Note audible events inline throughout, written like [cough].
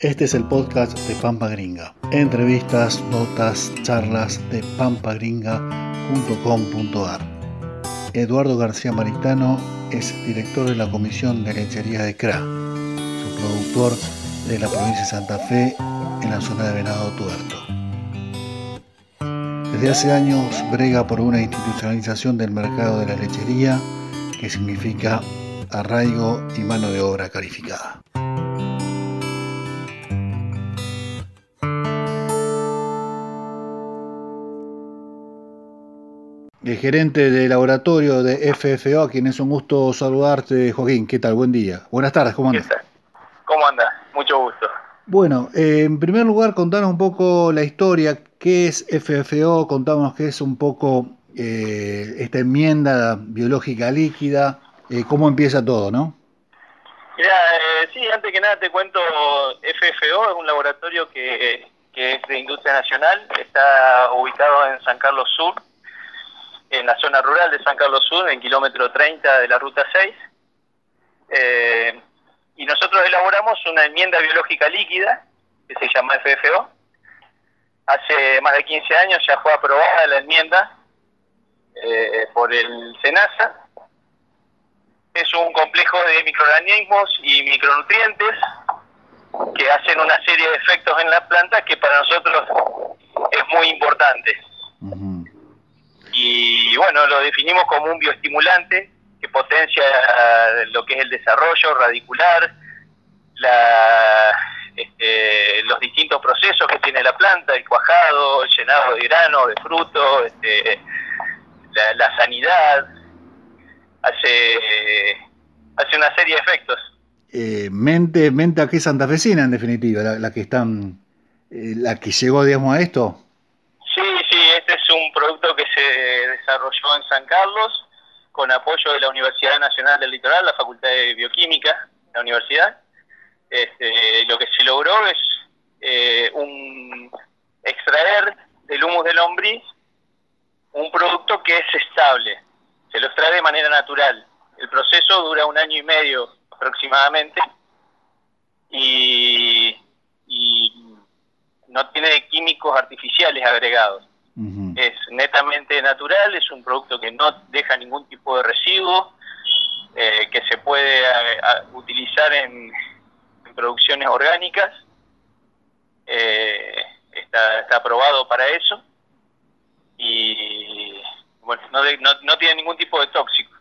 Este es el podcast de Pampa Gringa. Entrevistas, notas, charlas de pampagringa.com.ar. Eduardo García Maritano es director de la Comisión de Lechería de CRA, su productor de la provincia de Santa Fe en la zona de Venado Tuerto. Desde hace años brega por una institucionalización del mercado de la lechería que significa arraigo y mano de obra calificada. El gerente de laboratorio de FFO, a quien es un gusto saludarte, Joaquín. ¿Qué tal? Buen día. Buenas tardes, ¿cómo andas? ¿Cómo andas? Mucho gusto. Bueno, eh, en primer lugar, contanos un poco la historia. ¿Qué es FFO? Contamos qué es un poco eh, esta enmienda biológica líquida. Eh, ¿Cómo empieza todo, no? Mira, sí, antes que nada te cuento, FFO es un laboratorio que, que es de industria nacional, está ubicado en San Carlos Sur, en la zona rural de San Carlos Sur, en kilómetro 30 de la ruta 6. Eh, y nosotros elaboramos una enmienda biológica líquida que se llama FFO. Hace más de 15 años ya fue aprobada la enmienda eh, por el SENASA. Es un complejo de microorganismos y micronutrientes que hacen una serie de efectos en la planta que para nosotros es muy importante y bueno, lo definimos como un bioestimulante que potencia lo que es el desarrollo radicular, la, este, los distintos procesos que tiene la planta, el cuajado, el llenado de grano, de fruto, este, la, sanidad, hace, hace una serie de efectos. Eh, mente, mente aquí santafesina en definitiva, la, la que están, eh, la que llegó digamos a esto un producto que se desarrolló en San Carlos con apoyo de la Universidad Nacional del Litoral, la Facultad de Bioquímica de la universidad. Este, lo que se logró es eh, un extraer del humus del lombriz un producto que es estable, se lo extrae de manera natural. El proceso dura un año y medio aproximadamente y no tiene químicos artificiales agregados es netamente natural, es un producto que no deja ningún tipo de residuo, eh, que se puede utilizar en, producciones orgánicas, eh, está, está aprobado para eso. Y bueno, no, no, tiene ningún tipo de tóxico.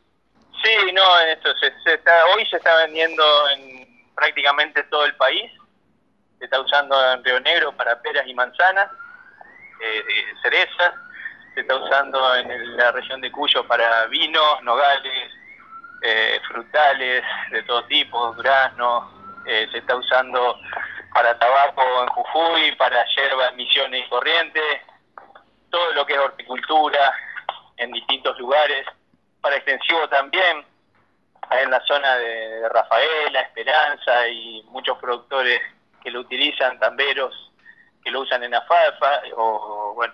Sí, no, esto se, está, hoy se está vendiendo en prácticamente todo el país, se está usando en Río Negro para peras y manzanas, eh, cerezas, se está usando en la región de Cuyo para vinos, nogales, eh, frutales de todo tipo, durazno, eh, se está usando para tabaco en Jujuy, para hierba en Misiones y Corrientes, todo lo que es horticultura en distintos lugares, para extensivo también, en la zona de Rafaela, Esperanza y muchos productores que lo utilizan, tamberos que lo usan en alfalfa o bueno,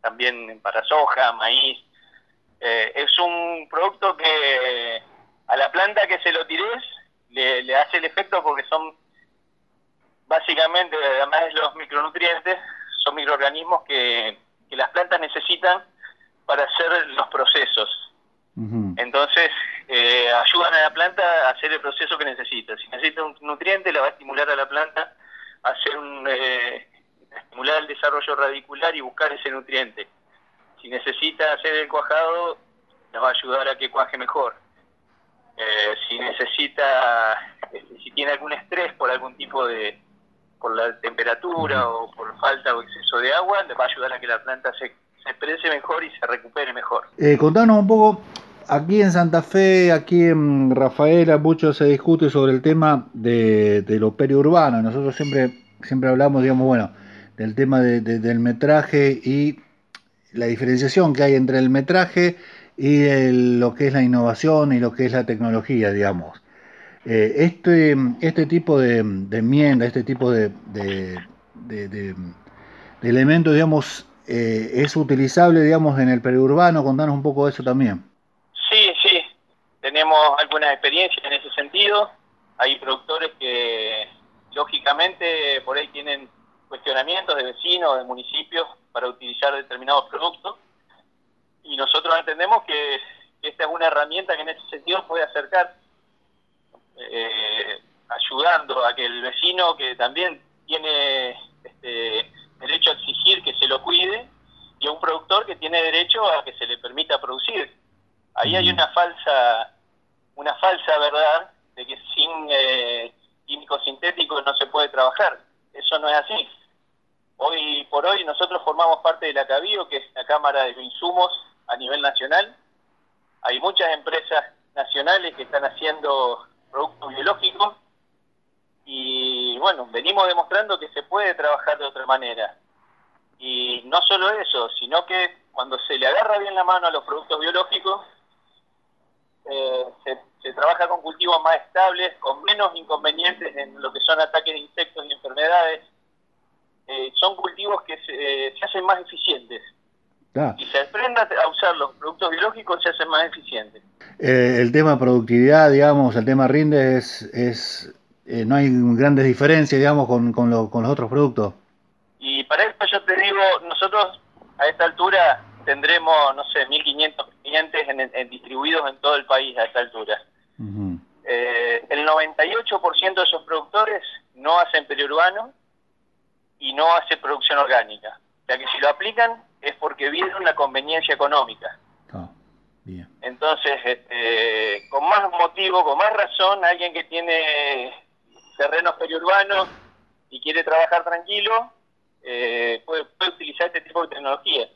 también para soja, maíz. Eh, es un producto que a la planta que se lo tires le, hace el efecto porque son básicamente, además de los micronutrientes, son microorganismos que, las plantas necesitan para hacer los procesos. Entonces, eh, ayudan a la planta a hacer el proceso que necesita. Si necesita un nutriente, le va a estimular a la planta a hacer un, eh, desarrollo radicular y buscar ese nutriente. Si necesita hacer el cuajado, nos va a ayudar a que cuaje mejor. Eh, si necesita, este, si tiene algún estrés por algún tipo de, por la temperatura o por falta o exceso de agua, le va a ayudar a que la planta se, se exprese mejor y se recupere mejor. Eh, contanos un poco, aquí en Santa Fe, aquí en Rafaela, mucho se discute sobre el tema de, de lo periurbano. Nosotros siempre, siempre hablamos, digamos, bueno, del tema del metraje y la diferenciación que hay entre el metraje y lo que es la innovación y lo que es la tecnología, digamos. Eh, este, este tipo de, enmienda, este tipo de, de, elementos, digamos, eh, es utilizable, digamos, en el periurbano. Contanos un poco de eso también. Sí, sí, tenemos algunas experiencias en ese sentido. Hay productores que, lógicamente, por posicionamientos de vecinos, de municipios para utilizar determinados productos. Y nosotros entendemos que esta es una herramienta que en ese sentido puede acercar, eh, ayudando a que el vecino que también tiene este, derecho a exigir que se lo cuide y a un productor que tiene derecho a que se le permita producir. Ahí hay una falsa, una falsa verdad de que sin eh, químicos sintéticos no se puede trabajar. Eso no es así. Hoy por hoy nosotros formamos parte de la CABIO, que es la Cámara de Insumos a nivel nacional. Hay muchas empresas nacionales que están haciendo productos biológicos y bueno, venimos demostrando que se puede trabajar de otra manera. Y no solo eso, sino que cuando se le agarra bien la mano a los productos biológicos, eh, se, trabaja con cultivos más estables, con menos inconvenientes en lo que son ataques de insectos y enfermedades. Eh, son cultivos que se, eh, hacen más eficientes. Y se aprenda a usar los productos biológicos, se hacen más eficientes. el tema productividad, digamos, el tema rinde, es, es no hay grandes diferencias, digamos, con, con, con los otros productos. Y para esto yo te digo, nosotros a esta altura tendremos, no sé, 1.500 clientes en, distribuidos en todo el país a esta altura. eh, el 98% de esos productores no hacen periurbano y no hace producción orgánica. O sea que si lo aplican es porque vieron la conveniencia económica. Ah, bien. Entonces, este, con más motivo, con más razón, alguien que tiene terrenos periurbanos y quiere trabajar tranquilo, eh, puede, puede utilizar este tipo de tecnología.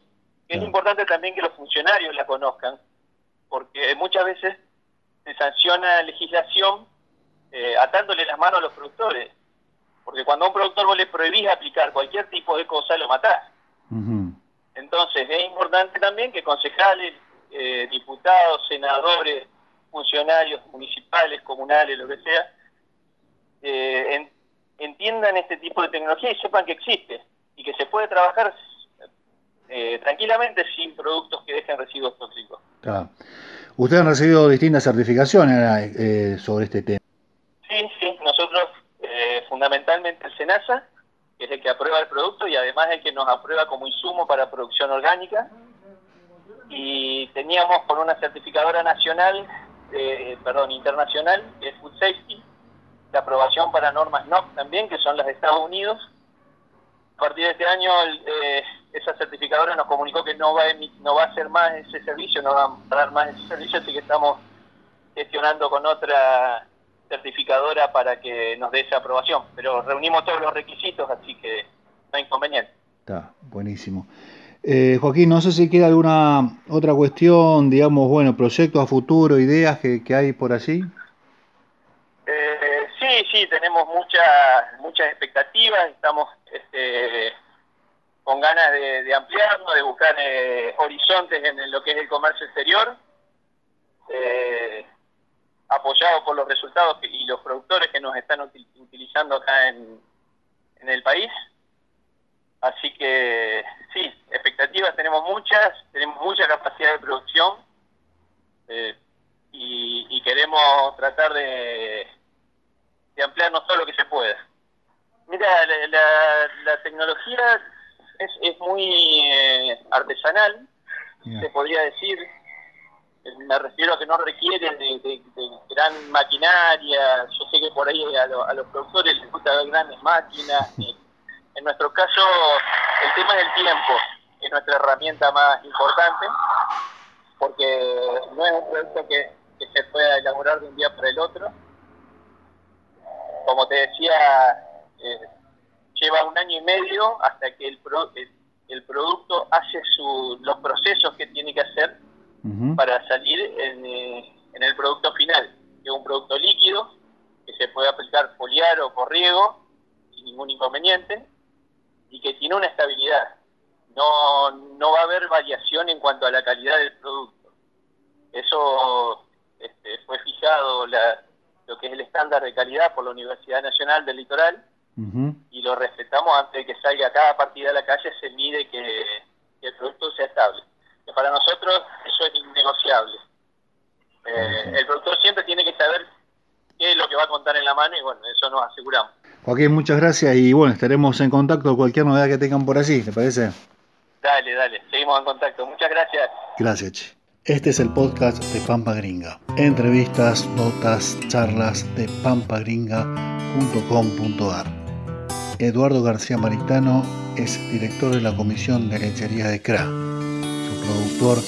Es importante también que los funcionarios la conozcan, porque muchas veces se sanciona legislación eh, atándole las manos a los productores. Porque cuando a un productor vos le prohibís aplicar cualquier tipo de cosa, lo matás. Entonces es importante también que concejales, eh, diputados, senadores, funcionarios municipales, comunales, lo que sea, eh, entiendan este tipo de tecnología y sepan que existe y que se puede trabajar eh, tranquilamente sin productos que dejen residuos tóxicos. Claro. Ustedes han recibido distintas certificaciones eh, sobre este tema. Sí, sí, nosotros eh, fundamentalmente el SENASA, que es el que aprueba el producto y además el que nos aprueba como insumo para producción orgánica. Y teníamos por una certificadora nacional, perdón, internacional, que es Food Safety, la aprobación para normas NOC también, que son las de Estados Unidos. A partir de este año eh, esa certificadora nos comunicó que no va a no va a hacer más ese servicio, no va a dar más ese servicio, así que estamos gestionando con otra certificadora para que nos dé esa aprobación. Pero reunimos todos los requisitos, así que no hay inconveniente. Está, buenísimo. Eh, Joaquín, no sé si queda alguna otra cuestión, digamos, bueno, proyectos a futuro, ideas que, que hay por allí. Eh, sí, sí, tenemos muchas muchas expectativas, estamos este, con ganas de, de ampliarlo, de buscar eh, horizontes en, lo que es el comercio exterior, eh, apoyado por los resultados y los productores que nos están utilizando acá en, el país. Así que sí, expectativas tenemos muchas, tenemos mucha capacidad de producción eh, y, queremos tratar de, de ampliarnos todo lo que se pueda. Mira, la, la tecnología es, es muy eh, artesanal, se podría decir. Me refiero a que no requiere de, gran maquinaria. Yo sé que por ahí a, los productores les gusta ver grandes máquinas. [laughs] en nuestro caso, el tema del tiempo es nuestra herramienta más importante, porque no es un producto que, que se pueda elaborar de un día para el otro. Como te decía, eh, lleva un año y medio hasta que el, el, producto hace su, los procesos que tiene que hacer para salir en, eh, en, el producto final, que es un producto líquido que se puede aplicar foliar o por riego sin ningún inconveniente y que tiene una estabilidad. No, no va a haber variación en cuanto a la calidad del producto. Eso este, fue fijado la, lo que es el estándar de calidad por la Universidad Nacional del Litoral y lo respetamos antes de que salga cada partida a la calle, se mide que, el producto sea estable. Para nosotros eso es innegociable. Eh, el productor siempre tiene que saber qué es lo que va a contar en la mano y bueno, eso nos aseguramos. Joaquín, muchas gracias y bueno, estaremos en contacto cualquier novedad que tengan por allí, ¿te parece? Dale, dale, seguimos en contacto. Muchas gracias. Gracias, Che. Este es el podcast de Pampa Gringa. Entrevistas, notas, charlas de pampagringa.com.ar. Eduardo García Maritano es director de la Comisión de Lechería de CRA, productor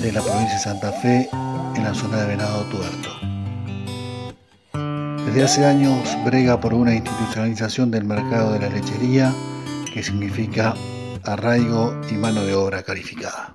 de la provincia de Santa Fe en la zona de Venado Tuerto. Desde hace años brega por una institucionalización del mercado de la lechería que significa arraigo y mano de obra calificada.